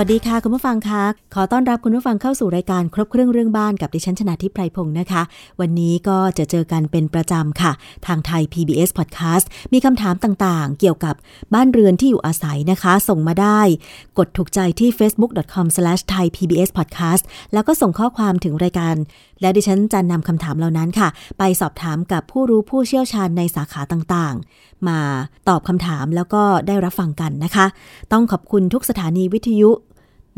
วัสดีค่ะ คุณผู้ฟังคะขอต้อนรับคุณผู้ฟังเข้าสู่รายการครบเครื่องเรื่องบ้านกับดิฉันชนะทิพไพรพงศ์นะคะ วันนี้ก็จะเจอกันเป็นประจำค่ะ ทางไทย PBS Podcast มีคำถามต่างๆ เกี่ยวกับบ้านเรือนที่อยู่อาศัยนะคะ ส่งมาได้ กดถูกใจที่ facebook.com/thaipbspodcast แล้วก็ส่งข้อความถึงรายการและดิฉันจะนำคำถามเหล่านั้นค่ะ ไปสอบถามกับผู้รู้ผู้เชี่ยวชาญในสาขาต่างๆ มาตอบคำถามแล้วก็ได้รับฟังกันนะคะ ต้องขอบคุณทุกสถานีวิทยุ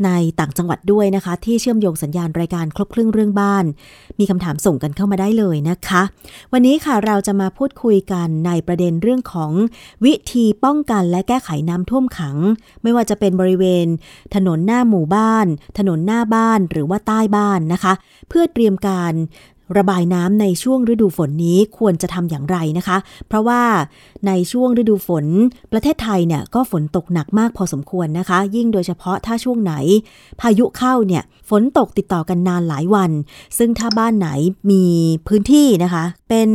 ในต่างจังหวัดด้วยนะคะ ที่เชื่อมโยงสัญญาณรายการครบครึ่งเรื่องบ้าน มีคำถามส่งกันเข้ามาได้เลยนะคะ วันนี้ค่ะเราจะมาพูดคุยกันในประเด็นเรื่องของวิธีป้องกันและแก้ไขน้ำท่วมขัง ไม่ว่าจะเป็นบริเวณ ถนนหน้าหมู่บ้าน ถนนหน้าบ้านหรือว่าใต้บ้านนะคะ เพื่อเตรียมการ ระบายน้ำในช่วงฤดูฝนนี้ควรจะทำอย่างไรนะคะ เพราะว่าในช่วงฤดูฝน ประเทศไทยเนี่ยก็ฝนตกหนักมากพอสมควรนะคะ ยิ่งโดยเฉพาะถ้าช่วงไหน พายุเข้าเนี่ยฝนตกติดต่อกันนานหลายวัน ซึ่งถ้าบ้านไหนมีพื้นที่นะคะ เป็น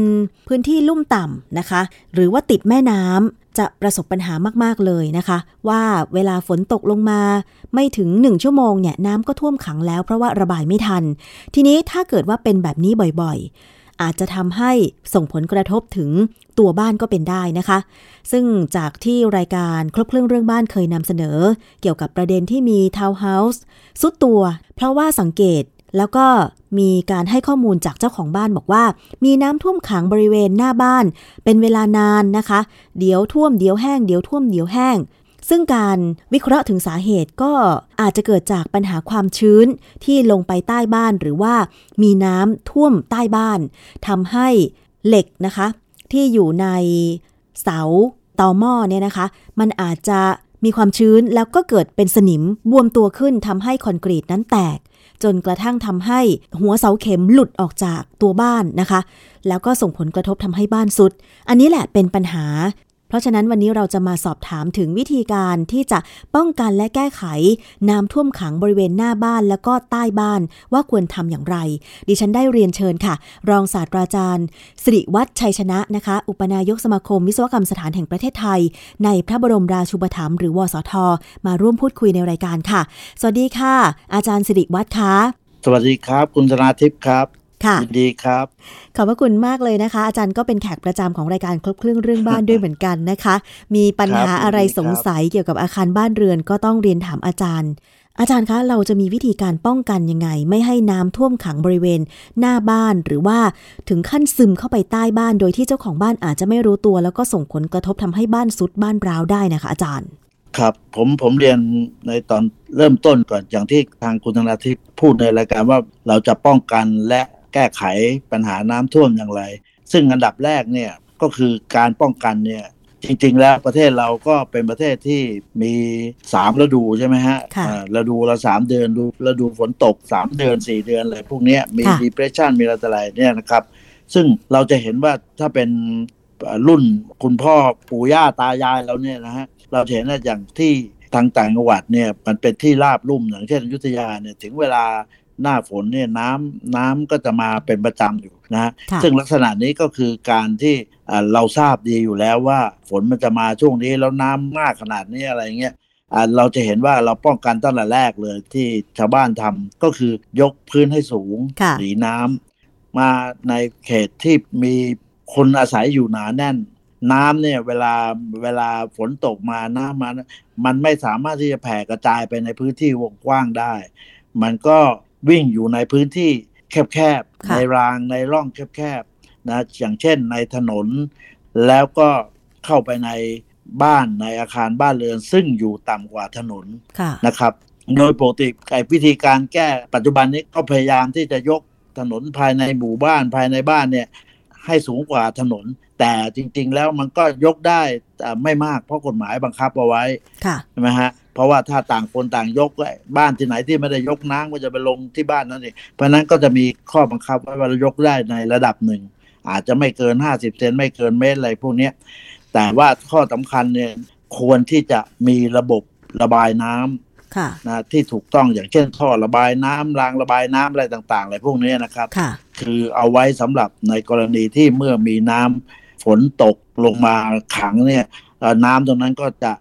พื้นที่ลุ่มต่ำนะคะ หรือว่าติดแม่น้ำ จะประสบปัญหามากๆเลยนะคะ ว่าเวลาฝนตกลงมา ไม่ถึง 1 ชั่วโมงเนี่ยน้ำก็ท่วมขังแล้วเพราะว่าระบายไม่ทัน ทีนี้ถ้าเกิดว่าเป็นแบบนี้บ่อยๆ อาจจะทำให้ส่งผลกระทบถึงตัวบ้านก็เป็นได้นะคะ ซึ่งจากที่รายการครบเครื่องเรื่องบ้านเคยนำเสนอ เกี่ยวกับประเด็นที่มีทาวน์เฮาส์สุดตัว เพราะว่าสังเกตแล้วก็ มีการให้ข้อมูลจากเจ้าของบ้านบอกว่า มีน้ำท่วมขังบริเวณหน้าบ้าน เป็นเวลานานนะคะ เดี๋ยวท่วมเดี๋ยวแห้งเดี๋ยวท่วมเดี๋ยวแห้ง ซึ่งการวิเคราะห์ถึงสาเหตุก็อาจจะเกิดจากปัญหาความชื้นที่ลงไปใต้บ้านหรือว่ามีน้ำท่วมใต้บ้านทำให้เหล็กนะคะ ที่อยู่ในเสาตอหม้อเนี่ยนะคะ มันอาจจะมีความชื้นแล้วก็เกิดเป็นสนิมบวมตัวขึ้นทำให้คอนกรีตนั้นแตก จนกระทั่งทำให้หัวเสาเข็มหลุดออกจากตัวบ้านนะคะ แล้วก็ส่งผลกระทบทำให้บ้านสุด อันนี้แหละเป็นปัญหา ราะฉะนั้นวันนี้เราจะมาสอบถามถึงวิธีการที่จะป้องกันและแก้ไข น้ำท่วมขังบริเวณหน้าบ้านแล้วก็ใต้บ้านว่าควรทำอย่างไร ดิฉันได้เรียนเชิญค่ะ รองศาสตราจารย์สิริวัฒชัยชนะนะคะ อุปนายกสมาคมวิศวกรรมสถานแห่งประเทศไทย ในพระบรมราชูปถัมภ์หรือวสท มาร่วมพูดคุยในรายการค่ะ สวัสดีค่ะ อาจารย์สิริวัฒค่ะสวัสดีครับ คุณธนาทิพย์ครับ ค่ะดีครับ ขอบพระคุณมากเลยนะคะ อาจารย์ก็เป็นแขกประจำของรายการครบเครื่องเรื่องบ้านด้วยเหมือนกันนะคะ มีปัญหาอะไรสงสัยเกี่ยวกับอาคารบ้านเรือนก็ต้องเรียนถามอาจารย์ อาจารย์คะเราจะมีวิธีการป้องกันยังไง ไม่ให้น้ำท่วมขังบริเวณ หน้าบ้านหรือว่าถึงขั้นซึมเข้าไปใต้บ้าน โดยที่เจ้าของบ้านอาจจะไม่รู้ตัว แล้วก็ส่งผลกระทบทำให้บ้านซุดบ้านร้าวได้นะคะ อาจารย์ครับผมผมเรียนในตอนเริ่มต้นก่อนอย่างที่ทางคุณธนาทิพย์พูดในรายการว่าเราจะป้องกันและ แก้ไขปัญหาน้ำท่วมอย่างไร ซึ่งอันดับแรกเนี่ยก็คือการป้องกันเนี่ยจริง ๆ แล้วประเทศเราก็เป็นประเทศที่มีสามฤดูใช่ไหมฮะฤดูละสามเดือนดูฤดูฝนตกสามเดือนสี่เดือนอะไรพวกนี้มี depression มีอะไรเนี่ยนะครับ ซึ่งเราจะเห็นว่าถ้าเป็นรุ่นคุณพ่อปู่ย่าตายายเราเนี่ยนะฮะเราเห็นว่าอย่างที่ทางต่างจังหวัดเนี่ยมันเป็นที่ราบลุ่มอย่างเช่นยุทธยาเนี่ยถึงเวลา หน้าฝนเนี่ยน้ำน้ำก็จะมาเป็นประจำอยู่นะซึ่งลักษณะนี้ก็คือการที่เราทราบดีอยู่แล้วว่า ฝนมันจะมาช่วงนี้แล้วน้ำมากขนาดนี้อะไรเงี้ยเราจะเห็นว่าเราป้องกันตั้งแต่แรกเลยที่ชาวบ้านทำก็คือยกพื้นให้สูงหนีน้ำมาในเขตที่มีคนอาศัยอยู่หนาแน่น น้ำเนี่ยเวลาเวลาฝนตกมาน้ำมามันไม่สามารถที่จะแผ่กระจายไปในพื้นที่วงกว้างได้ มันก็ วิ่งอยู่ในพื้นที่แคบๆ ในรางในร่องแคบๆนะอย่างเช่นในถนน แล้วก็เข้าไปในบ้านในอาคารบ้านเรือน ซึ่งอยู่ต่ำกว่าถนนนะครับ โดยปกติไอ้วิธีการแก้ปัจจุบันนี้ก็พยายามที่จะยกถนนภายในหมู่บ้านภายในบ้านเนี่ย ให้สูงกว่าถนน แต่จริง ๆ แล้วมันก็ยกได้ไม่มากเพราะกฎหมายบังคับเอาไว้ใช่ไหมฮะเพราะว่าถ้าต่างคนต่างยกบ้านที่ไหนที่ไม่ได้ยกน้ำก็จะไปลงที่บ้านนั่นเองเพราะนั้นก็จะมีข้อบังคับว่าเรายกได้ในระดับหนึ่ง อาจจะไม่เกินห้าสิบเซนไม่เกินเมตรอะไรพวกนี้แต่ว่าข้อสำคัญเนี่ยควรที่จะมีระบบระบายน้ำค่ะ นะที่ถูกต้องอย่างเช่นท่อระบายน้ำรางระบายน้ำอะไรต่างๆอะไรพวกนี้นะครับค่ะคือเอาไว้สำหรับในกรณีที่เมื่อมีน้ำฝนตกลงมาขังเนี่ยเอ่อน้ำตรงนั้นก็จะ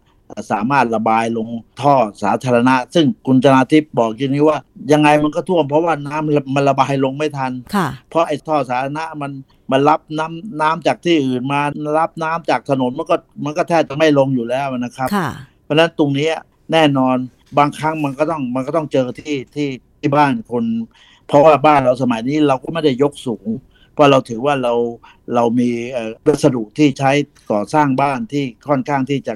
สามารถระบายลงท่อสาธารณะ ซึ่งคุณชนาทิพย์บอกอย่างนี้ว่า ยังไงมันก็ท่วมเพราะว่าน้ำมันระบายลงไม่ทันค่ะเพราะไอ้ท่อสาธารณะมันมันรับน้ำน้ำจากที่อื่นมารับน้ำจากถนนมันก็มันก็แทบจะไม่ลงอยู่แล้วนะครับค่ะเพราะฉะนั้นตรงนี้แน่นอน บางครั้งมันก็ต้องมันก็ต้องเจอที่ที่ที่บ้านคน เพราะว่าบ้านเราสมัยนี้เราก็ไม่ได้ยกสูง เพราะเราถือว่าเราเรามีเอ่อวัสดุที่ใช้ก่อสร้างบ้านที่ค่อนข้างที่จะ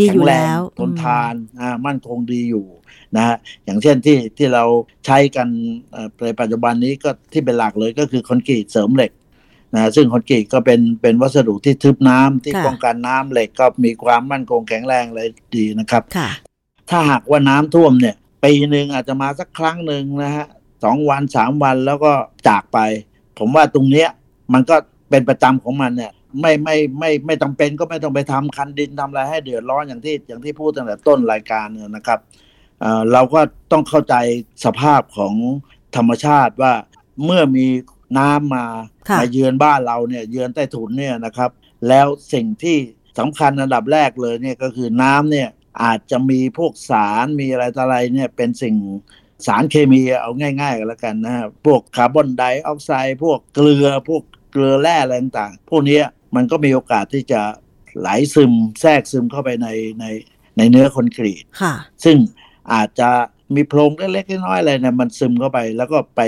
ดีอยู่ข็งรแล้งวทนทานอ่ามั่นคงดีอยู่นะฮะอย่างเช่นที่ที่เราใช้กันเอ่อในปัจจุบันนี้ก็ที่เป็นหลักเลยก็คือคอนกรีตเสริมเหล็กนะซึ่งคอนกรีตก็เป็นเป็นวัสดุที่ทึบน้ำที่ค่ะป้องกันน้ำเหล็กก็มีความมั่นคงแข็งแรงเลยดีนะครับค่ะ ถ้าหากว่าน้ำท่วมเนี่ยปีหนึ่งอาจจะมาสักครั้งหนึ่งนะฮะสองวันสามวันแล้วก็จากไป ผมว่าตรงเนี้ยมันก็เป็นประจำของมันเนี่ยไม่ไม่ไม่ไม่จำเป็นก็ไม่ต้องไปทำคันดินทำอะไรให้เดือดร้อนอย่างที่อย่างที่พูดตั้งแต่ต้นรายการเนี่ยนะครับเอ่อเราก็ต้องเข้าใจสภาพของธรรมชาติว่าเมื่อมีน้ำมาค่ะมาเยือนบ้านเราเนี่ยเยือนใต้ถุนเนี่ยนะครับ แล้วสิ่งที่สำคัญอันดับแรกเลยเนี่ยก็คือน้ำเนี่ย อาจจะมีพวกสารมีอะไรต่ออะไรเนี่ยเป็นสิ่งสารเคมีเอาง่ายๆกันแล้วกันนะฮะพวกคาร์บอนไดออกไซด์พวกเกลือพวกเกลือแร่อะไรต่างๆ พวกเนี้ยมันก็มีโอกาสที่จะไหลซึมแทรกซึมเข้าไปในในในเนื้อคอนกรีตค่ะซึ่งอาจจะมีโพรงเล็กๆน้อยๆอะไรเนี่ยมันซึมเข้าไป แล้วก็ไป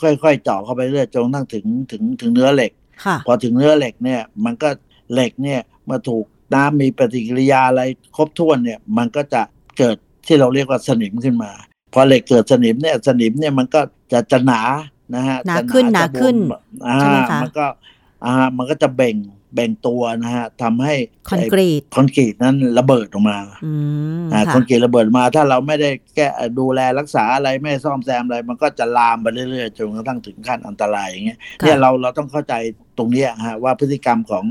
ค่อยๆเจาะเข้าไปเรื่อยจนกระทั่งถึงถึงถึงเนื้อเหล็กค่ะพอถึงเนื้อเหล็กเนี่ยมันก็เหล็กเนี่ยเมื่อถูก น้ำมีปฏิกิริยาอะไรครบถ้วนเนี่ยมันก็จะเกิดที่เราเรียกว่าสนิมขึ้นมาพอเหล็กเกิดสนิมเนี่ยสนิมเนี่ยมันก็จะจะหนานะฮะหนาจะขึ้นหนาจะบวมขึ้นอ่าใช่ไหมคะมันก็อ่ามันก็จะเบ่งแบ่งตัวนะฮะทำให้คอนกรีตคอนกรีตนั้นระเบิดออกมาอืมอ่าค่ะคอนกรีตระเบิดมา ถ้าเราไม่ได้แก้ดูแลรักษาอะไรไม่ซ่อมแซมอะไร มันก็จะลามไปเรื่อยๆจนกระทั่งถึงขั้นอันตรายอย่างเงี้ยค่ะเนี่ยเราเราต้องเข้าใจตรงเนี้ยฮะว่าพฤติกรรมของ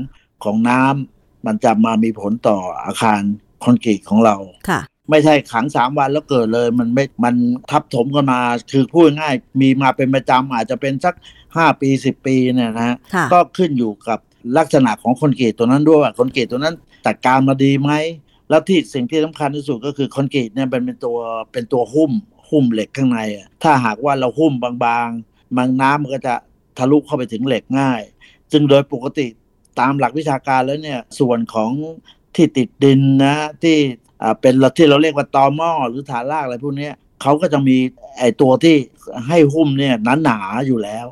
ของน้ำ มันจะมามีผลต่ออาคารคอนกรีตของเราค่ะ ไม่ใช่ขังสามวันแล้วเกิดเลย มันไม่มันทับถมกันมาคือพูดง่ายๆมีมาเป็นประจำอาจจะเป็นสักห้าปีสิบปีเนี่ยนะฮะค่ะก็ขึ้นอยู่กับลักษณะของคอนกรีตตัวนั้นด้วยว่าคอนกรีตตัวนั้นจัดการมาดีไหมแล้วที่สิ่งที่สำคัญที่สุดก็คือคอนกรีตเนี่ยเป็นเป็นตัวเป็นตัวหุ้มหุ้มเหล็กข้างในอะถ้าหากว่าเราหุ้มบางๆบางน้ำมันก็จะทะลุเข้าไปถึงเหล็กง่ายซึ่งโดยปกติ ตามหลักวิชาการแล้วเนี่ยส่วนของที่ติดดินนะที่เป็นที่เราเรียกว่าตอหม้อหรือฐานรากอะไรพวกนี้เขาก็จะมีไอตัวที่ให้หุ้มเนี่ยหนาๆอยู่แล้ว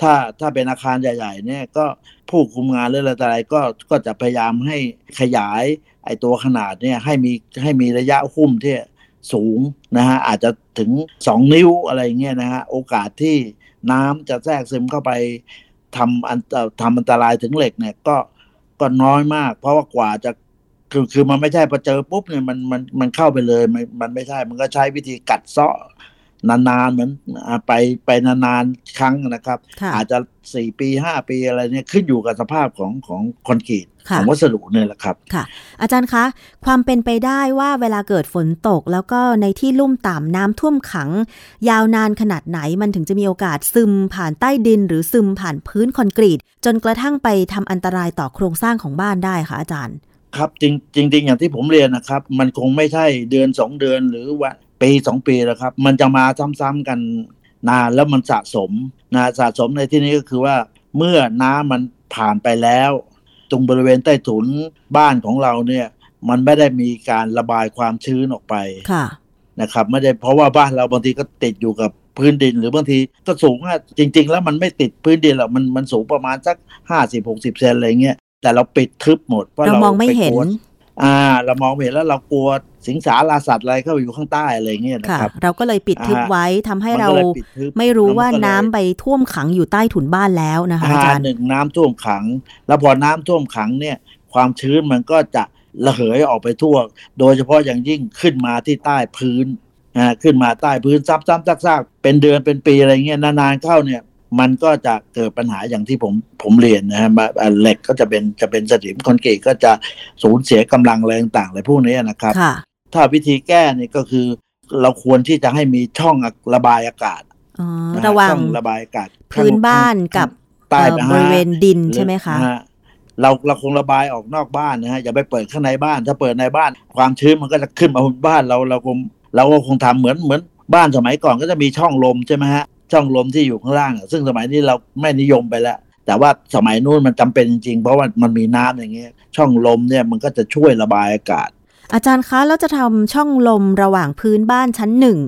ถ้าถ้าเป็นอาคารใหญ่ ๆ เนี่ยก็ผู้คุมงานหรืออะไรต่อะไรก็ก็จะพยายามให้ขยายไอตัวขนาดเนี่ยให้มีให้มีระยะหุ้มที่สูงนะฮะอาจจะถึง 2 นิ้วอะไรเงี้ยนะฮะโอกาสที่น้ำจะแทรกซึมเข้าไป ทำอันต่อทำอันตรายถึงเหล็กเนี่ยก็ก็น้อยมาก เพราะว่ากว่าจะคือคือมันไม่ใช่พอเจอปุ๊บเนี่ยมันมันมันเข้าไปเลยมันมันไม่ใช่ มันก็ใช้วิธีกัดเซาะ นานๆเหมือนอ่าไปไปนานๆครั้งนะครับค่ะอาจจะสี่ปีห้าปีอะไรเนี่ยขึ้นอยู่กับสภาพของของคอนกรีตค่ะของวัสดุเนี่ยแหละครับค่ะ อาจารย์คะความเป็นไปได้ว่าเวลาเกิดฝนตก แล้วก็ในที่ลุ่มต่ำน้ำท่วมขัง ยาวนานขนาดไหนมันถึงจะมีโอกาสซึมผ่านใต้ดิน หรือซึมผ่านพื้นคอนกรีต จนกระทั่งไปทำอันตรายต่อโครงสร้างของบ้านได้คะอาจารย์ครับจริงจริงๆอย่างที่ผมเรียนนะครับ มันคงไม่ใช่เดือนสองเดือนหรือว่า ปีสองปีแล้วครับ มันจะมาซ้ำๆกันนานแล้วมันสะสมนะสะสมในที่นี้ก็คือว่าเมื่อน้ำมันผ่านไปแล้ว ตรงบริเวณใต้ถุนบ้านของเราเนี่ยมันไม่ได้มีการระบายความชื้นออกไปค่ะนะครับ ไม่ได้เพราะว่าบ้านเราบางทีก็ติดอยู่กับพื้นดิน หรือบางทีก็สูงอะจริง ๆ แล้วมันไม่ติดพื้นดินหรอกมันมันสูงประมาณสักห้าสิบหกสิบเซนอะไรเงี้ยแต่เราปิดทึบหมดเพราะเราเรามองไม่เห็นปกลัวอ่า เรามองไม่เห็นแล้วเรากลัว สิงสาราสัตว์อะไรเข้าไปอยู่ข้างใต้อะไรเงี้ยนะค่ะครับ เราก็เลยปิดทึบอ่าไว้ทำให้มันเราก็เลยปิดทึบไม่รู้แล้วมันว่าก็เลยน้ำไปท่วมขังอยู่ใต้ถุนบ้านแล้วนะคะอาอ่าจารย์หนึ่งน้ำท่วมขัง แล้วพอน้ำท่วมขังเนี่ย ความชื้นมันก็จะระเหยออกไปทั่ว โดยเฉพาะอย่างยิ่งขึ้นมาที่ใต้พื้นอ่าขึ้นมาใต้พื้นซ้ำๆซากๆเป็นเดือนเป็นปีอะไรเงี้ยนานๆเข้าเนี่ยมันก็จะเกิดปัญหาอย่างที่ผมผมเรียนนะฮะมาอ่าเหล็กก็จะเป็นจะเป็นสนิมคอนกรีตก็จะสูญเสียกำลังอะไรต่างๆอะไรพวกนี้นะครับค่ะ ถ้าวิธีแก้เนี่ยก็คือ เราควรที่จะให้มีช่องระบายอากาศอ๋อนฮระหว่างช่องระบายอากาศ พื้นบ้านกับใต้เอ่อนะฮะบริเวณดินใช่ไหมคะนฮเราเราคงระบายออกนอกบ้านนะฮะอย่าไปเปิดข้างในบ้าน ถ้าเปิดในบ้าน ความชื้นมันก็จะขึ้นมาบนบ้านเราเราคงเราก็คงทำเหมือนเหมือนบ้านสมัยก่อนก็จะมีช่องลมใช่ไหมฮะช่องลมที่อยู่ข้างล่างอะซึ่งสมัยนี้เราไม่นิยมไปแล้ว แต่ว่าสมัยนู้นมันจำเป็นจริงๆ เพราะว่ามันมีน้ำอย่างเงี้ยช่องลมเนี่ยมันก็จะช่วยระบายอากาศ อาจารย์คะแล้วจะทำช่องลมระหว่างพื้นบ้านชั้นหนึ่ง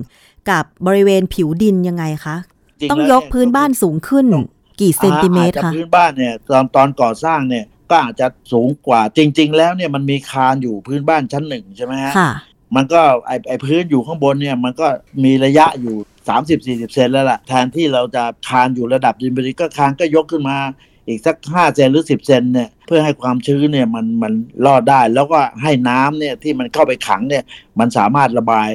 กับบริเวณผิวดินยังไงคะจริงต้องแล้วยกพื้นบ้านสูงขึ้นต้องกี่เซนติเมตรอาจจคะพื้นบ้านเนี่ยตอนตอนก่อสร้างเนี่ยก็อาจจะสูงกว่าจริง ๆ แล้วเนี่ยมันมีคานอยู่พื้นบ้านชั้นหนึ่งใช่ไหมฮะค่ะมันก็ไอไอพื้นอยู่ข้างบนเนี่ยมันก็มีระยะอยู่ 30-40 เซนแล้วล่ะแทนที่เราจะคานอยู่ระดับดินบริก็คานก็ยกขึ้นมา อีกสัก5เซนหรือ10เซนเนี่ยเพื่อให้ความชื้นเนี่ยมันมันรอดได้ แล้วก็ให้น้ำเนี่ยที่มันเข้าไปขังเนี่ยมันสามารถระบาย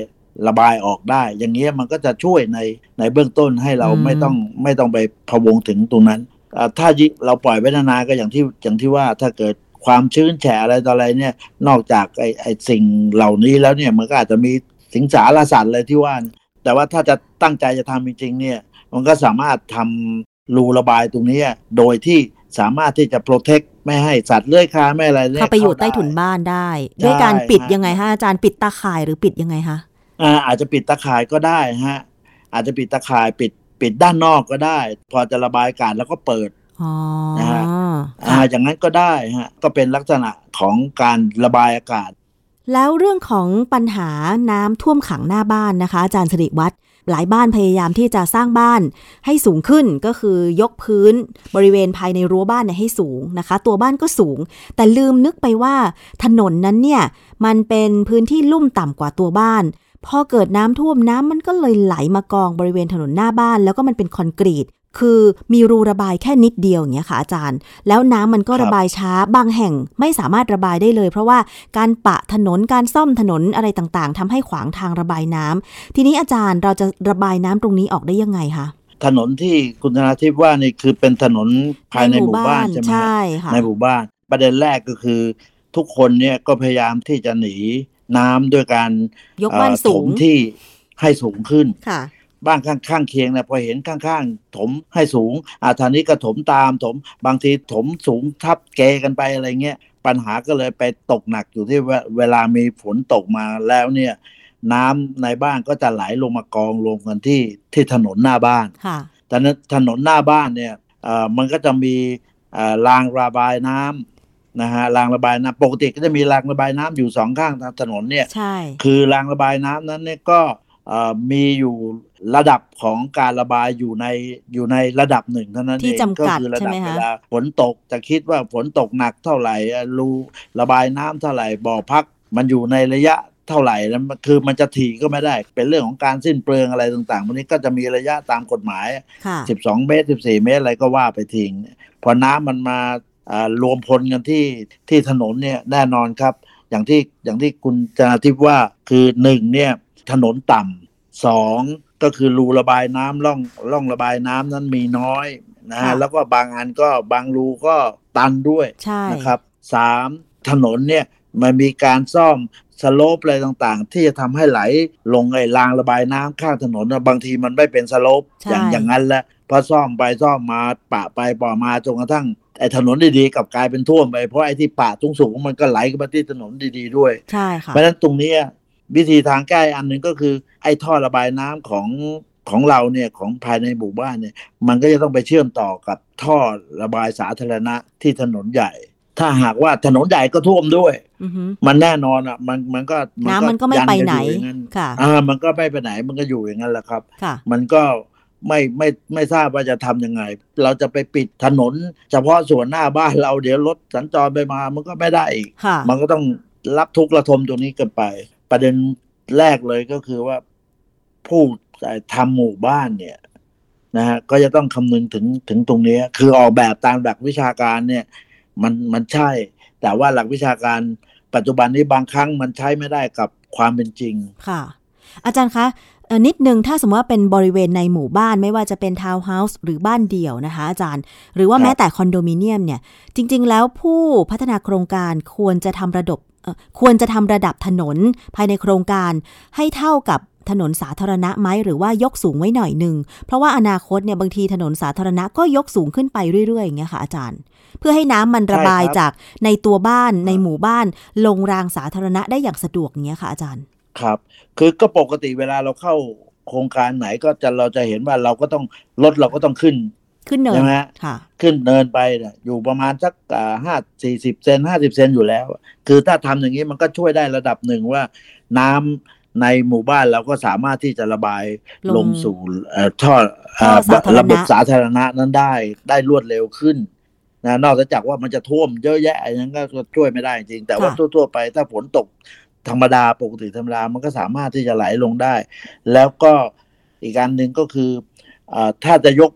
ระบายออกได้ อย่างเงี้ยมันก็จะช่วยในในเบื้องต้นให้เราอืมไม่ต้องไม่ต้องไปพะวงถึงตรงนั้นอ่าถ้ายิ่งเราปล่อยไว้นานๆก็อย่างที่อย่างที่ว่าถ้าเกิดความชื้นแฉะอะไรต่ออะไรเนี่ย นอกจากไอ้ไอ้สิ่งเหล่านี้แล้วเนี่ยมันก็อาจจะมีสิงสารสัตว์อะไรที่ว่า แต่ว่าถ้าจะตั้งใจจะทำจริงๆเนี่ย มันก็สามารถทำ รูระบายตรงนี้โดยที่สามารถที่จะโปรเทคไม่ให้สัตว์เลื้อยคลานไม่อะไรเนี่ยเข้าไปอยู่ใต้ด้ถุนบ้านได้ ด้วยการใช่ปิดฮะยังไงฮะอาจารย์ปิดตาข่ายหรือปิดยังไงคะอ่าอาจจะปิดตะข่ายก็ได้ฮะอาจจะปิดตะข่ายปิดปิดด้านนอกก็ได้ พอจะระบายอากาศแล้วก็เปิดอ๋อนะฮะอ่าค่ะอย่างนั้นก็ได้ฮะก็เป็นลักษณะของการระบายอากาศ แล้วเรื่องของปัญหาน้ำท่วมขังหน้าบ้านนะคะ อาจารย์สิริวัตร หลายบ้านพยายามที่จะสร้างบ้านให้สูงขึ้นก็คือยกพื้นบริเวณภายในรั้วบ้านเนี่ยให้สูงนะคะ ตัวบ้านก็สูง แต่ลืมนึกไปว่าถนนนั้นเนี่ยมันเป็นพื้นที่ลุ่มต่ำกว่าตัวบ้านพอเกิดน้ำท่วมน้ำมันก็เลยไหลมากองบริเวณถนนหน้าบ้าน แล้วก็มันเป็นคอนกรีต คือมีรูระบายแค่นิดเดียวอย่างเงี้ยค่ะอาจารย์ แล้วน้ำมันก็ครับระบายช้า บางแห่งไม่สามารถระบายได้เลย เพราะว่าการปะถนนการซ่อมถนนอะไรต่างๆทำให้ขวางทางระบายน้ำทีนี้อาจารย์เราจะระบายน้ำตรงนี้ออกได้ยังไงคะถนนที่คุณธนาทิพย์ว่านี่คือเป็นถนนภายในหมู่บ้านใช่ไหมฮะใช่ค่ะในหมู่บ้าน ประเด็นแรกก็คือ ทุกคนเนี่ยก็พยายามที่จะหนีน้ำด้วยการยกบ้านเอ่อสูถงมที่ให้สูงขึ้นค่ะ บ้านข้างๆเคียงเนี่ยพอเห็นข้างๆถมให้สูงอาทางนี้ก็ถมตามถม บางทีถมสูงทับเกกันไปอะไรเงี้ยปัญหาก็เลยไปตกหนักอยู่ที่ว่าเวลามีฝนตกมาแล้วเนี่ยน้ำในบ้านก็จะไหลลงมากองรวมกันที่ที่ถนนหน้าบ้านค่ะแต่นั้นถนนหน้าบ้านเนี่ยเอ่อมันก็จะมีเอ่อรางระบายน้ำนะฮะรางระบายน้ำปกติก็จะมีรางระบายน้ำอยู่สองข้างทางถนนเนี่ย ใช่ คือรางระบายน้ำนั้นเนี่ยก็เอ่อ มีอยู่ระดับของการระบายอยู่ในอยู่ในระดับหนึ่งเท่านั้นที่เองจำกัดก็คือระใช่ดัไหมเวคะลาฝนตกจะคิดว่าฝนตกหนักเท่าไหร่อะรูระบายน้ำเท่าไหร่บ่อพัก มันอยู่ในระยะเท่าไหร่แล้วมันคือมันจะถี่ก็ไม่ได้ เป็นเรื่องของการสิ้นเปลืองอะไรต่างๆพวกนี้ก็จะมีระยะตามกฎหมายค่ะ12 เมตร 14 เมตรอะไรก็ว่าไปทิ้งพอน้ำมันมาอ่ารวมพลกันที่ที่ถนนเนี่ยแน่นอนครับ อย่างที่อย่างที่คุณจนาทิพย์ว่าคือหนึ่งเนี่ย ถนนต่ำสองก็คือรูระบายน้ำร่องร่องระบายน้ำนั้นมีน้อยนะค่ะฮะแล้วก็บางอันก็บางรูก็ตันด้วยใช่นะครับสามถนนเนี่ยมันมีการซ่อมสโลปอะไรต่างๆ ที่จะทำให้ไหลลงไอ้รางระบายน้ำข้างถนนนะบางทีมันไม่เป็นสโลปใช่อย่างอย่างนั้นแหละพอซ่อมไปซ่อมมาปะไปปะมาจนกระทั่งไอ้ถนนดีๆกลับกลายเป็นท่วมไปเพราะไอ้ที่ปะสูงๆมันก็ไหลเข้ามาที่ถนนดีๆด้วยใช่ค่ะเพราะฉะนั้นตรงเนี้ย วิธีทางแก้อันหนึ่งก็คือ ไอ้ท่อระบายน้ำของของเราเนี่ยของภายในหมู่บ้านเนี่ย มันก็จะต้องไปเชื่อมต่อกับท่อระบายสาธารณะที่ถนนใหญ่ ถ้าหากว่าถนนใหญ่ก็ท่วมด้วยอือฮึมันแน่นอนอะ มันมันก็น้ำมันก็ไม่ยัไปกัไหนอยู่อย่างนั้นค่ะอ่ามันก็ไม่ไปไหนมันก็อยู่อย่างนั้นแหละครับค่ะมันก็ไม่ไม่ไม่ทราบว่าจะทำยังไง เราจะไปปิดถนน เฉพาะส่วนหน้าบ้านเราเดี๋ยวรถสัญจรไปมามันก็ไม่ได้อีกค่ะมันก็ต้องรับทุกข์ระทมตรงนี้กันไป ประเด็นแรกเลยก็คือว่าผู้ทำหมู่บ้านเนี่ยนะฮะก็จะต้องคำนึงถึงถึงตรงนี้ คือออกแบบตามหลักวิชาการเนี่ยมันมันใช่ แต่ว่าหลักวิชาการปัจจุบันนี้บางครั้งมันใช้ไม่ได้กับความเป็นจริง ค่ะ อาจารย์คะเอ่อนิดนึงถ้าสมมติว่าเป็นบริเวณในหมู่บ้านไม่ว่าจะเป็นทาวน์เฮาส์หรือบ้านเดี่ยวนะคะ อาจารย์ หรือว่าครับแม้แต่คอนโดมิเนียมเนี่ย จริง ๆ แล้วผู้พัฒนาโครงการควรจะทำระบบเอ่อ ควรจะทำระดับถนนภายในโครงการให้เท่ากับถนนสาธารณะไหมหรือว่ายกสูงไว้หน่อยหนึ่ง เพราะว่าอนาคตเนี่ยบางทีถนนสาธารณะก็ยกสูงขึ้นไปเรื่อยๆอย่างเงี้ยค่ะอาจารย์ เพื่อให้น้ำมันระบายใช่ครับจากในตัวบ้านในหมู่บ้าน ลงรางสาธารณะได้อย่างสะดวกอย่างเงี้ยค่ะอาจารย์ ครับ คือก็ปกติเวลาเราเข้าโครงการไหนก็จะเราจะเห็นว่าเราก็ต้องรถเราก็ต้องขึ้น ขึ้นเนินใช่ไหมฮะค่ะ ขึ้นเนินไปเนี่ยอยู่ประมาณสักห้าสี่สิบเซนห้าสิบเซนอยู่แล้ว คือถ้าทำอย่างนี้มันก็ช่วยได้ระดับหนึ่งว่า น้ำในหมู่บ้านเราก็สามารถที่จะระบายลงลงสู่เอ่อท่อเอ่อท่อสาธารณะระบบสาธารณะนั้นได้ได้รวดเร็วขึ้นนะนอกจากว่ามันจะท่วมเยอะแยะอย่างนั้นก็ช่วยไม่ได้จริง แต่ว่าทั่ว ๆ ไปถ้าฝนตกธรรมดาปกติธรรมดามันก็สามารถที่จะไหลลงได้ แล้วก็อีกการหนึ่งก็คือเอ่อถ้าจะยก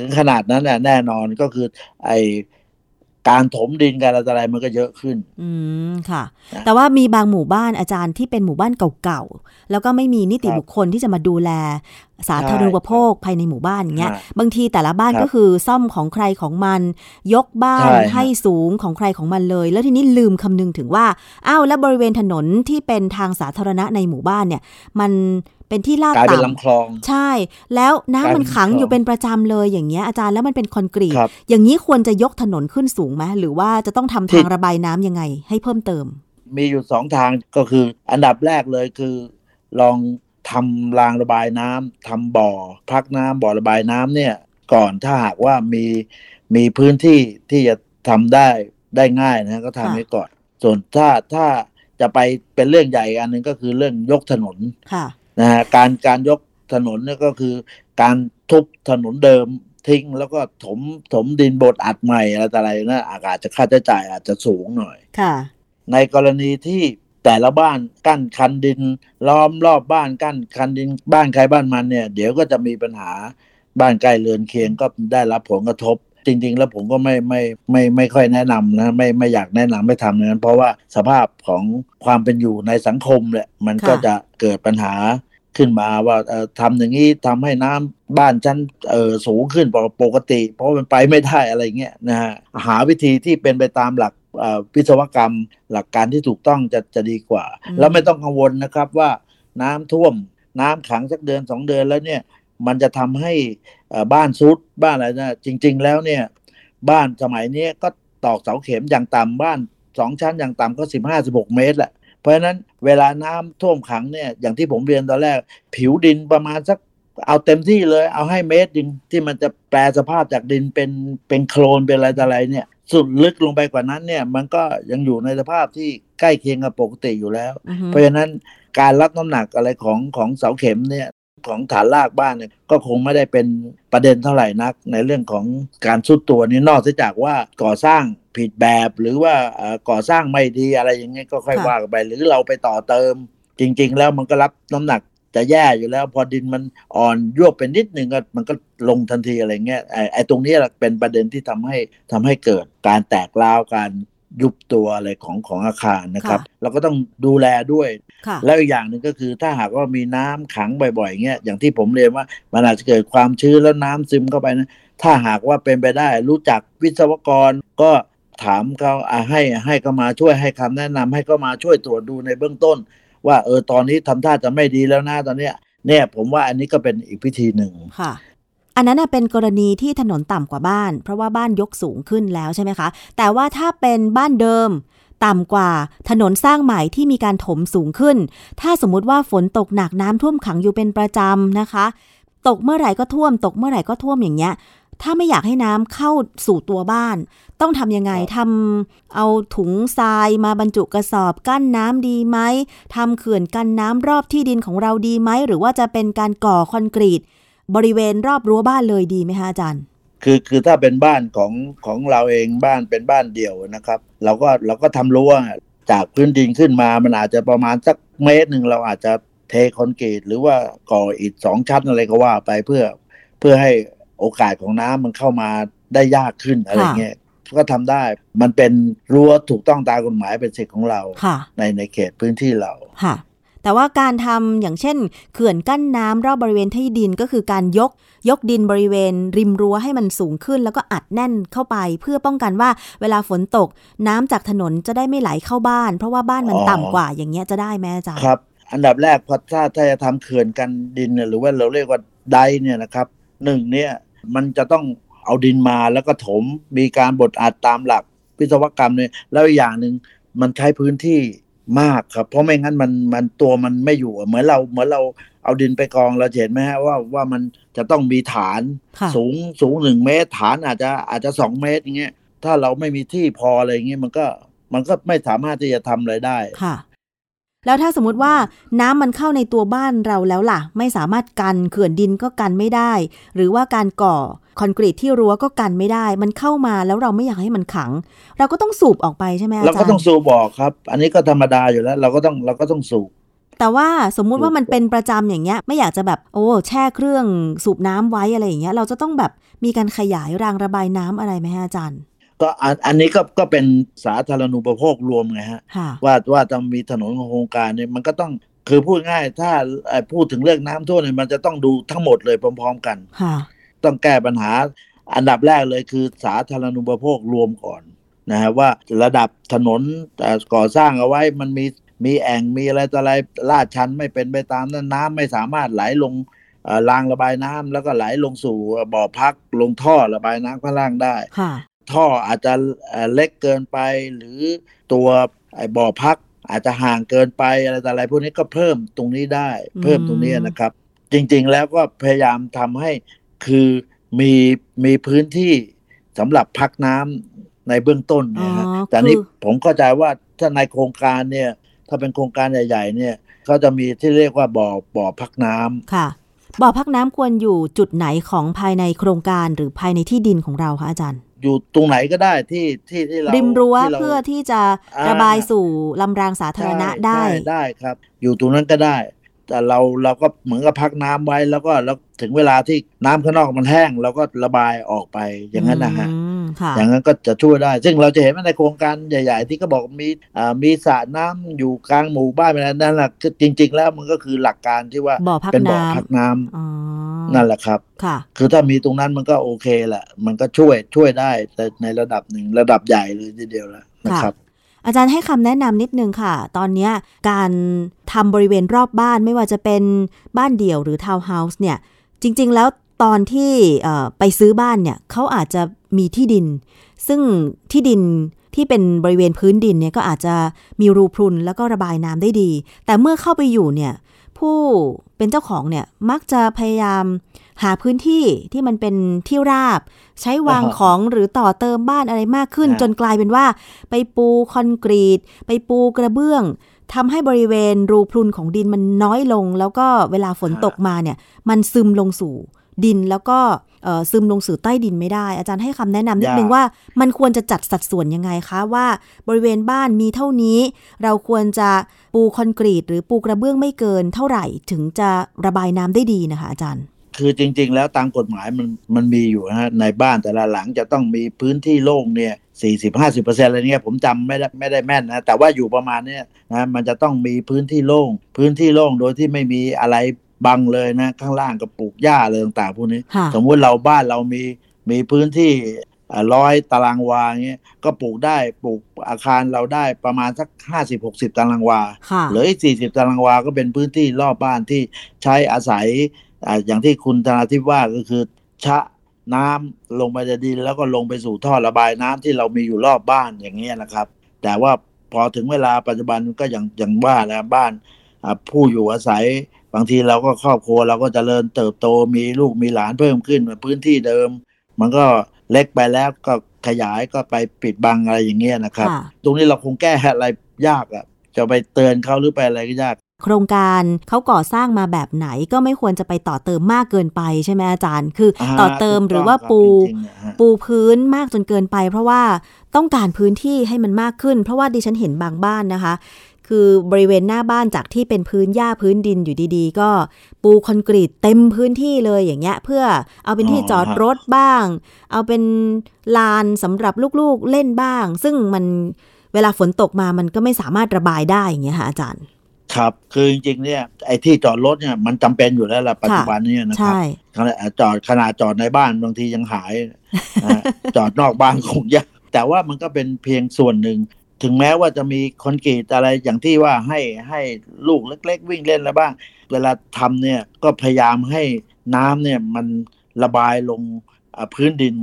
ถึงขนาดนั้นน่ะแน่นอนก็คือ ไอการถมดินการอะไรมันก็เยอะขึ้น อืมค่ะนะแต่ว่ามีบางหมู่บ้านอาจารย์ที่เป็นหมู่บ้านเก่าๆ แล้วก็ไม่มีนิติครับบุคคลที่จะมาดูแล สาธารณูปโภคภายในหมู่บ้านอย่างเงี้ยฮะบางทีแต่ละบ้านครับก็คือซ่อมของใครของมัน ยกบ้านใช่ฮะให้สูงของใครของมันเลย แล้วทีนี้ลืมคำนึงถึงว่าอ้าวแล้วบริเวณถนนที่เป็นทางสาธารณะในหมู่บ้านเนี่ย มันเป็นที่ลาดกลายเป็นต่ำลำคลองใช่ แล้วน้ำกลายเป็นมันขังคลองอยู่เป็นประจำเลยอย่างเงี้ยอาจารย์แล้วมันเป็นคอนกรีตครับอย่างนี้ควรจะยกถนนขึ้นสูงไหมหรือว่าจะต้องทำที่ทางระบายน้ำยังไงให้เพิ่มเติม มีอยู่สองทางก็คืออันดับแรกเลยคือ ลอง ทำรางระบายน้ำทำบ่อ พักน้ำบ่อระบายน้ำเนี่ยก่อนถ้าหากว่ามีมีพื้นที่ที่จะทำได้ได้ง่ายนะก็ทำค่ะไว้ก่อน ส่วนถ้าถ้าจะไปเป็นเรื่องใหญ่อันหนึงก็คือเรื่องยกถนนค่ะนะฮะการการยกถนนเนี่ยก็คือ การทุบถนนเดิมทิ้งแล้วก็ถมถมดินบดอัดใหม่อะไรต่ออะไรนะอาจจะค่าใช้จ่ายอาจจะสูงหน่อยค่ะ ในกรณีที่ แต่ละบ้านกั้นคันดิน ล้อมรอบบ้านกั้นคันดิน บ้านใครบ้านมันเนี่ย เดี๋ยวก็จะมีปัญหาบ้านใกล้เรือนเคียงก็ได้รับผลกระทบ จริง ๆ แล้วผมก็ไม่ไม่ไม่ไม่ค่อยแนะนำนะไม่ไม่อยากแนะนำไม่ทำานั้น เพราะว่าสภาพของความเป็นอยู่ในสังคมเนี่ยมันก็จะเกิดปัญหาขึ้นมาว่าเออทำอย่างนี้ทำให้น้ำบ้านฉันเออสูงขึ้นปกติ เพราะมันไปไม่ได้อะไรเงี้ยนะฮะหาวิธีที่เป็นไปตามหลัก วิศวกรรมหลักการที่ถูกต้องจะจะดีกว่าอืมแล้วไม่ต้องกังวลนะครับว่าน้ำท่วมน้ำขังสักเดือนสองเดือนแล้วเนี่ยมันจะทำให้เอ่อบ้านซุดบ้านอะไรนะจริง ๆ แล้วเนี่ยบ้านสมัยนี้ก็ตอกเสาเข็มอย่างต่ำบ้านสองชั้นอย่างต่ำก็สิบห้าสิบหกเมตรแหละเพราะฉะนั้นเวลาน้ำท่วมขังเนี่ยอย่างที่ผมเรียนตอนแรก ผิวดินประมาณสักเอาเต็มที่เลย เอาให้เมตรดิงที่มันจะแปลสภาพจากดินเป็นเป็นโคลนเป็นอะไรต่ออะไรเนี่ย สุดลึกลงไปกว่านั้นเนี่ย มันก็ยังอยู่ในสภาพที่ใกล้เคียงกับปกติอยู่แล้วอือฮึเพราะฉะนั้นการรับน้ำหนักอะไรของของเสาเข็มเนี่ยของฐานรากบ้านเนี่ยก็คงไม่ได้เป็นประเด็นเท่าไหร่นัก ในเรื่องของการสุดตัวนี้นอกจากว่าก่อสร้างผิดแบบหรือว่าเอ่อก่อสร้างไม่ดีอะไรอย่างเงี้ยก็ค่อยค่ะว่ากันไป หรือเราไปต่อเติม จริง ๆ แล้วมันก็รับน้ำหนัก จะแย่อยู่แล้ว พอดินมันอ่อนยวบเป็นนิดหนึ่งก็มันก็ลงทันทีอะไรเงี้ยไอ้ไอ้ตรงนี้แหละเป็นประเด็นที่ทำให้ทำให้เกิดการแตกร้าวการยุบตัวอะไรของของอาคารนะครับ เราก็ต้องดูแลด้วยค่ะแล้วอีกอย่างหนึ่งก็คือถ้าหากว่ามีน้ำขังบ่อยๆเงี้ยอย่างที่ผมเรียนว่ามันอาจจะเกิดความชื้นแล้วน้ำซึมเข้าไปนะถ้าหากว่าเป็นไปได้รู้จักวิศวกรก็ถามเขาอะให้ให้เขามาช่วยให้คำแนะนำให้เขามาช่วยตรวจดูในเบื้องต้น ว่าเออตอนนี้ทำท่าจะไม่ดีแล้วนะตอนเนี้ยเนี่ยผมว่าอันนี้ก็เป็นอีกพิธีหนึ่งค่ะอันนั้นเป็นกรณีที่ถนนต่ำกว่าบ้าน เพราะว่าบ้านยกสูงขึ้นแล้วใช่ไหมคะ แต่ว่าถ้าเป็นบ้านเดิม ต่ำกว่าถนนสร้างใหม่ที่มีการถมสูงขึ้น ถ้าสมมุติว่าฝนตกหนักน้ำท่วมขังอยู่เป็นประจำนะคะ ตกเมื่อไหร่ก็ท่วม ตกเมื่อไหร่ก็ท่วมอย่างเงี้ย ถ้าไม่อยากให้น้ำเข้าสู่ตัวบ้าน ต้องทำยังไงครับทำเอาถุงทรายมาบรรจุกระสอบกั้นน้ำดีไหมทำเขื่อนกันน้ำรอบที่ดินของเราดีไหม หรือว่าจะเป็นการก่อคอนกรีต บริเวณรอบรั้วบ้านเลยดีไหมคะอาจารย์คือคือถ้าเป็นบ้านของของเราเองบ้านเป็นบ้านเดี่ยวนะครับ เราก็เราก็ทำรั้วจากพื้นดินขึ้นมา มันอาจจะประมาณสักเมตรหนึ่งเราอาจจะเทคอนกรีตหรือว่าก่ออิฐสองชั้นอะไรก็ว่าไปเพื่อเพื่อให้ โอกาสของน้ำมันเข้ามาได้ยากขึ้นอะไรเงี้ยก็ทำได้ มันเป็นรั้วถูกต้องตามกฎหมายเป็นสิทธิ์ของเราค่ะในในเขตพื้นที่เราค่ะ แต่ว่าการทำอย่างเช่น เขื่อนกั้นน้ำรอบบริเวณที่ดินก็คือการยกยกดินบริเวณ ริมรั้วให้มันสูงขึ้น แล้วก็อัดแน่นเข้าไป เพื่อป้องกันว่าเวลาฝนตก น้ำจากถนนจะได้ไม่ไหลเข้าบ้าน เพราะว่าบ้านมันต่ำกว่าอย่างเงี้ยจะได้ไหมอาจารย์ครับ อันดับแรกพอถ้าถ้าจะทำเขื่อนกันดินเนี่ยหรือว่าเราเรียกว่าไดเนี่ยนะครับหนึ่งเนี่ย มันจะต้องเอาดินมาแล้วก็ถมมีการบดอัดตามหลักวิศวกรรมเนี่ยแล้วอีกอย่างหนึ่งมันใช้พื้นที่มากครับ เพราะไม่งั้นมันมันตัวมันไม่อยู่อะเหมือนเราเหมือนเราเอาดินไปกองเราจะเห็นไหมฮะว่าว่ามันจะต้องมีฐานค่ะสูงสูงหนึ่งเมตร ฐานอาจจะอาจจะสองเมตรอย่างเงี้ยถ้าเราไม่มีที่พออะไรอย่างเงี้ยมันก็มันก็ไม่สามารถที่จะทำอะไรได้ค่ะ แล้วถ้าสมมติว่าน้ำมันเข้าในตัวบ้านเราแล้วล่ะ ไม่สามารถกันเขื่อนดินก็กันไม่ได้ หรือว่าการก่อคอนกรีตที่รั้วก็กันไม่ได้ มันเข้ามาแล้วเราไม่อยากให้มันขัง เราก็ต้องสูบออกไปใช่ไหมอาจารย์เราก็ต้องสูบออกครับ อันนี้ก็ธรรมดาอยู่แล้ว เราก็ต้องเราก็ต้องสูบแต่ว่าสมมุติว่ามันเป็นประจำอย่างเงี้ย ไม่อยากจะแบบโอ้แช่เครื่องสูบน้ำไว้อะไรอย่างเงี้ย เราจะต้องแบบมีการขยายรางระบายน้ำอะไรไหมฮะอาจารย์ ก็อันอันนี้ก็ก็เป็นสาธารณูปโภครวมไงฮะค่ะว่าว่าจะมีถนนโครงการเนี่ยมันก็ต้องคือพูดง่ายถ้าเอ่อพูดถึงเรื่องน้ำท่วมเนี่ยมันจะต้องดูทั้งหมดเลยพร้อม ๆ กันค่ะต้องแก้ปัญหาอันดับแรกเลยคือสาธารณูปโภครวมก่อนนะฮะว่าระดับถนนเอ่อก่อสร้างเอาไว้มันมีมีแอ่งมีอะไรต่ออะไรลาดชันไม่เป็นไปตามนั้นน้ำไม่สามารถไหลลงเอ่อรางระบายน้ำแล้วก็ไหลลงสู่บ่อพักลงท่อระบายน้ำข้างล่างได้ค่ะ ท่ออาจจะเอ่อเล็กเกินไป หรือตัวไอ้บ่อพักอาจจะห่างเกินไปอะไรต่ออะไรพวกนี้ก็เพิ่มตรงนี้ได้ เพิ่มตรงนี้นะครับ จริงๆแล้วก็พยายามทำให้คือมีมีพื้นที่สำหรับพักน้ำในเบื้องต้นเนะฮะอ๋อแต่นี่คือผมเข้าใจว่าถ้าในโครงการเนี่ย ถ้าเป็นโครงการใหญ่ๆเนี่ยเขาจะมีที่เรียกว่าบ่อบ่อพักน้ำค่ะบ่อพักน้ำควรอยู่จุดไหนของภายในโครงการหรือภายในที่ดินของเราคะอาจารย์ อยู่ตรงไหนก็ได้ที่ที่ที่เราริมรั้วที่าเพื่อที่จะอ่าระบายสู่ลำรางสาธารณะใช่ได้ใช่ได้ครับ อยู่ตรงนั้นก็ได้ แต่เราเราก็เหมือนกับพักน้ำไว้แล้วก็แล้วถึงเวลาที่น้ำข้างนอกมันแห้งเราก็ระบายออกไปอย่างนั้นนะฮะอืมค่ะอย่างนั้นก็จะช่วยได้ ซึ่งเราจะเห็นว่าในโครงการใหญ่ ๆ ที่ก็บอกมีอ่ามีสระน้ำอยู่กลางหมู่บ้านอะไรนั่นแหละคือจริง ๆ แล้วมันก็คือหลักการที่ว่าบ่อพักเป็นบ่อน้ำพักน้ำอ๋อนั่นแหละครับค่ะ คือถ้ามีตรงนั้นมันก็โอเคแหละมันก็ช่วยช่วยได้แต่ในระดับหนึ่งระดับใหญ่เลยทีเดียวแล้วนะครับ อาจารย์ให้คำแนะนำนิดนึงค่ะ ตอนนี้การทำบริเวณรอบบ้านไม่ว่าจะเป็นบ้านเดี่ยวหรือทาวน์เฮาส์เนี่ย จริง ๆ แล้วตอนที่ไปซื้อบ้านเนี่ยเขาอาจจะมีที่ดิน ซึ่งที่ดินที่เป็นบริเวณพื้นดินเนี่ยก็อาจจะมีรูพรุนแล้วก็ระบายน้ำได้ดี แต่เมื่อเข้าไปอยู่เนี่ยผู้เป็นเจ้าของเนี่ยมักจะพยายาม หาพื้นที่ที่มันเป็นที่ราบ ใช้วางอ่าฮะของหรือต่อเติมบ้านอะไรมากขึ้นฮะจนกลายเป็นว่า ไปปูคอนกรีต ไปปูกระเบื้องทำให้บริเวณรูพรุนของดินมันน้อยลง แล้วก็เวลาฝนตกมาเนี่ย มันซึมลงสู่ดินแล้วก็เอ่อซึมลงสู่ใต้ดินไม่ได้ อาจารย์ให้คำแนะนำนิดนึงยากว่ามันควรจะจัดสัดส่วนยังไงคะ ว่าบริเวณบ้านมีเท่านี้ เราควรจะปูคอนกรีต หรือปูกระเบื้องไม่เกินเท่าไหร่ถึงจะระบายน้ำได้ดีนะคะอาจารย์ คือจริง ๆ แล้วตามกฎหมายมันมันมีอยู่นะฮะในบ้านแต่ละหลังจะต้องมีพื้นที่โล่งเนี่ยสี่สิบห้าสิบเปอร์เซ็นต์อะไรเงี้ยผมจำไม่ได้ไม่ได้แม่นนะแต่ว่าอยู่ประมาณเนี้ยนะมันจะต้องมีพื้นที่โล่งพื้นที่โล่งโดยที่ไม่มีอะไรบังเลยนะ ข้างล่างก็ปลูกหญ้าอะไรต่างๆพวกนี้ค่ะสมมุติเราบ้านเรามีมีพื้นที่ร้อยตารางวาเงี้ยก็ปลูกได้ปลูกอาคารเราได้ประมาณสักห้าสิบหกสิบตารางวาค่ะเหลืออีกสี่สิบตารางวาก็เป็นพื้นที่รอบบ้านที่ใช้อาศัย อ่าอย่างที่คุณธนาทิพย์ว่าก็คือ ชะน้ำลงไปในดิน แล้วก็ลงไปสู่ท่อระบายน้ำที่เรามีอยู่รอบบ้านอย่างเงี้ยนะครับ แต่ว่าพอถึงเวลาปัจจุบันก็อย่างอย่างว่านะบ้านอ่าผู้อยู่อาศัยบางทีเราก็ครอบครัวเราก็จเจริญเติบโตมีลูกมีหลานเพิ่มขึ้นพื้นที่เดิม มันก็เล็กไปแล้วก็ขยายก็ไปปิดบังอะไรอย่างเงี้ยนะครับค่ะตรงนี้เราคงแก้อะไรยากอะจะไปเตือนเขาหรือไปอะไรก็ยาก โครงการเขาก่อสร้างมาแบบไหนก็ไม่ควรจะไปต่อเติมมากเกินไปใช่ไหมอาจารย์ คืออาต่อเติมถูกหรือว่าต้องครับปูจริงๆนะฮะปูพื้นมากจนเกินไป เพราะว่าต้องการพื้นที่ให้มันมากขึ้น เพราะว่าดิฉันเห็นบางบ้านนะคะ คือบริเวณหน้าบ้านจากที่เป็นพื้นหญ้าพื้นดินอยู่ดีๆ ก็ปูคอนกรีตเต็มพื้นที่เลยอย่างเงี้ยเพื่อเอาเป็นที่จอดรถบ้าง เอาเป็นลานสำหรับลูกๆเล่นบ้าง ซึ่งมันเวลาฝนตกมามันก็ไม่สามารถระบายได้อย่างเงี้ยค่ะอาจารย์ ครับ คือจริงๆเนี่ยไอ้ที่จอดรถเนี่ยมันจำเป็นอยู่แล้วล่ะปัจจุบันเนี้นะครัใช่บขนาดจอดขนาดจอดในบ้านบางทียังหายนะฮะจอดนอกบ้านคงยากแต่ว่ามันก็เป็นเพียงส่วนหนึ่ง ถึงแม้ว่าจะมีคอนกรีตอะไรอย่างที่ว่าให้ให้ลูกเล็ก ๆ วิ่งเล่นแล้วบ้าง เวลาทำเนี่ยก็พยายามให้น้ำเนี่ยมันระบายลงอ่าพื้นดิน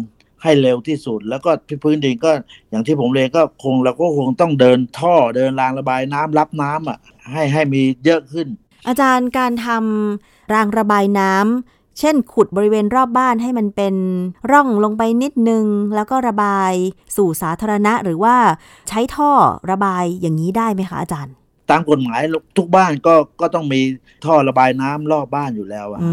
ให้เร็วที่สุด แล้วก็พื้นดินก็อย่างที่ผมเรียนก็คงเราก็คงต้องเดินท่อเดินรางระบายน้ำรับน้ำอะ ให้ให้มีเยอะขึ้น อาจารย์การทำรางระบายน้ำเช่นขุดบริเวณรอบบ้านให้มันเป็นร่องลงไปนิดนึง แล้วก็ระบายสู่สาธารณะหรือว่าใช้ท่อระบายอย่างนี้ได้ไหมคะอาจารย์ตามกฎหมายทุกบ้านก็ก็ต้องมีท่อระบายน้ำรอบบ้านอยู่แล้วอะอื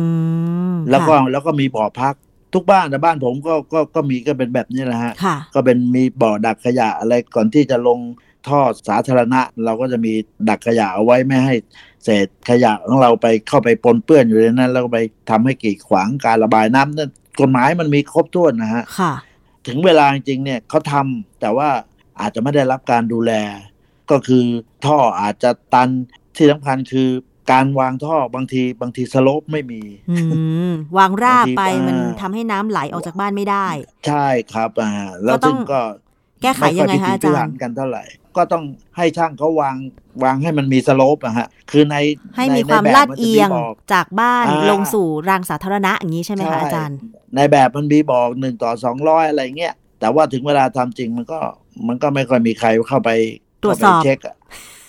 มแล้วก็ค่ะแล้วก็มีบ่อพัก ทุกบ้านแต่บ้านผมก็ก็ก็มีก็เป็นแบบนี้แหละฮะค่ะก็เป็นมีบ่อดักขยะอะไรก่อนที่จะลง ท่อสาธารณะ เราก็จะมีดักขยะเอาไว้ไม่ให้เศษขยะของเราไปเข้าไปปนเปื้อนอยู่ในนั้น แล้วก็ไปทำให้กีดขวางการระบายน้ำนั่นกฎหมายมันมีครบถ้วนนะฮะค่ะถึงเวลาจริงๆเนี่ยเขาทำแต่ว่าอาจจะไม่ได้รับการดูแล ก็คือท่ออาจจะตันที่สำคัญคือการวางท่อบางทีบางทีสโลปไม่มีอืมวางราบไปบางทีมันอ่าทำให้น้ำไหลออกจากบ้านไม่ได้ ใช่ครับอ่าแล้วก็ต้ซึ่องงก็ แก้ไขยังไงคะอาจารย์ม่ค่พิถีพิถันกันเท่าไหร่ ก็ต้องให้ช่างเขาวางวางให้มันมีสโลปอะฮะ คือในให้มีในความในแบบลาดนจะเอียงบอกจากบ้านอ่าลงสู่รางสาธารณะอย่างนี้ใช่ไหมคะอาจารย์ ในแบบมันมีบอกหนึ่งต่อสองร้อยอะไรเงี้ย แต่ว่าถึงเวลาทำจริงมันก็มันก็ไม่ค่อยมีใครเข้าไปตรวจสอบเข้าไปเช็คอะ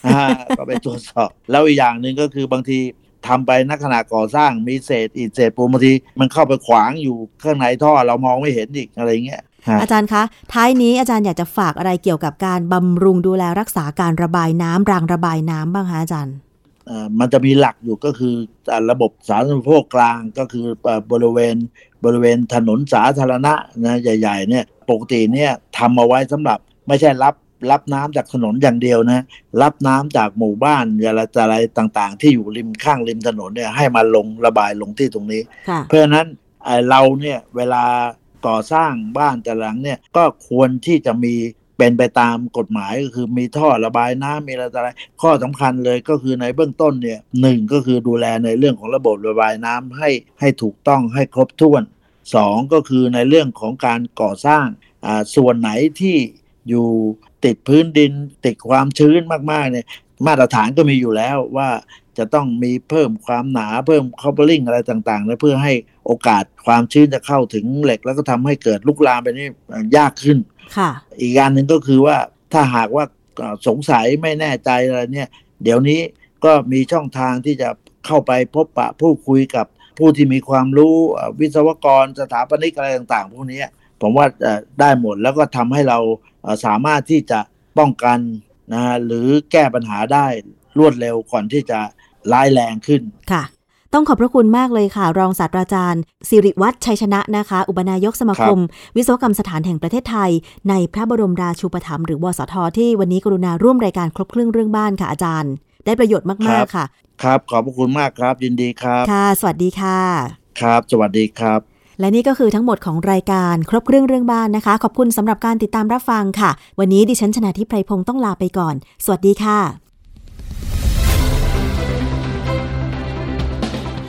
อ่าก็ไปตรวจสอบ แล้วอีกอย่างหนึ่งก็คือบางทีทำไปนักขณะก่อสร้างมีเศษอิฐเศษปูนบางทีมันเข้าไปขวางอยู่ข้างในท่อเรามองไม่เห็นอีกอะไรเงี้ยฮะ อาจารย์คะ ท้ายนี้อาจารย์อยากจะฝากอะไรเกี่ยวกับการบำรุงดูแลรักษาการระบายน้ำรางระบายน้ำบ้างคะอาจารย์เอ่อมันจะมีหลักอยู่ก็คืออ่าระบบสาธารณูปโภคกลางก็คือเอ่อบริเวณบริเวณถนนสาธารณะนะใหญ่ๆเนี่ยปกติเนี่ยทำเอาไว้สำหรับไม่ใช่รับรับน้ำจากถนนอย่างเดียวนะ รับน้ำจากหมู่บ้านอะไรอะไรต่างๆ ที่อยู่ริมข้างริมถนนเนี่ยให้มาลงระบายลงที่ตรงนี้ค่ะเพราะฉะนั้นเอ่อเราเนี่ยเวลา ก่อสร้างบ้านแต่หลังเนี่ยก็ควรที่จะมีเป็นไปตามกฎหมายก็คือมีท่อระบายน้ำมีอะไรอะไร ข้อสำคัญเลยก็คือในเบื้องต้นเนี่ยหนึ่งก็คือดูแลในเรื่องของระบบระบายน้ำให้ให้ถูกต้องให้ครบถ้วนสองก็คือในเรื่องของการก่อสร้างอ่าส่วนไหนที่อยู่ติดพื้นดินติดความชื้นมากๆเนี่ยมาตรฐานก็มีอยู่แล้วว่าจะต้องมีเพิ่มความหนาเพิ่ม coupling อะไรต่างๆนะเพื่อให้ โอกาสความชื้นจะเข้าถึงเหล็ก แล้วก็ทำให้เกิดลุกลามไปนี่ยากขึ้นค่ะ อีกการหนึ่งก็คือว่าถ้าหากว่าเอ่อสงสัยไม่แน่ใจอะไรเนี่ยเดี๋ยวนี้ก็มีช่องทางที่จะเข้าไปพบปะพูดคุยกับผู้ที่มีความรู้เอ่อวิศวกรสถาปนิกอะไรต่างๆ พวกนี้ผมว่าเอ่อได้หมดแล้วก็ทำให้เราเอ่อสามารถที่จะป้องกันนะฮะหรือแก้ปัญหาได้รวดเร็วก่อนที่จะร้ายแรงขึ้นค่ะ ต้องขอบพระคุณมากเลยค่ะ รองศาสตราจารย์ สิริวัฒน์ชัยชนะนะคะ อุปนายกสมาคม วิศวกรรมสถานแห่งประเทศไทย ในพระบรมราชูปถัมภ์หรือวสทที่วันนี้กรุณาร่วมรายการครบเครื่องเรื่องบ้านค่ะอาจารย์ ได้ประโยชน์มากๆค่ะ ครับ ขอบพระคุณมากครับ ยินดีครับค่ะ สวัสดีค่ะ ครับ สวัสดีครับและนี่ก็คือทั้งหมดของรายการครบเครื่องเรื่องบ้านนะคะ ขอบคุณสำหรับการติดตามรับฟังค่ะ วันนี้ดิฉันชนะทิพไพรพงศ์ต้องลาไปก่อน สวัสดีค่ะ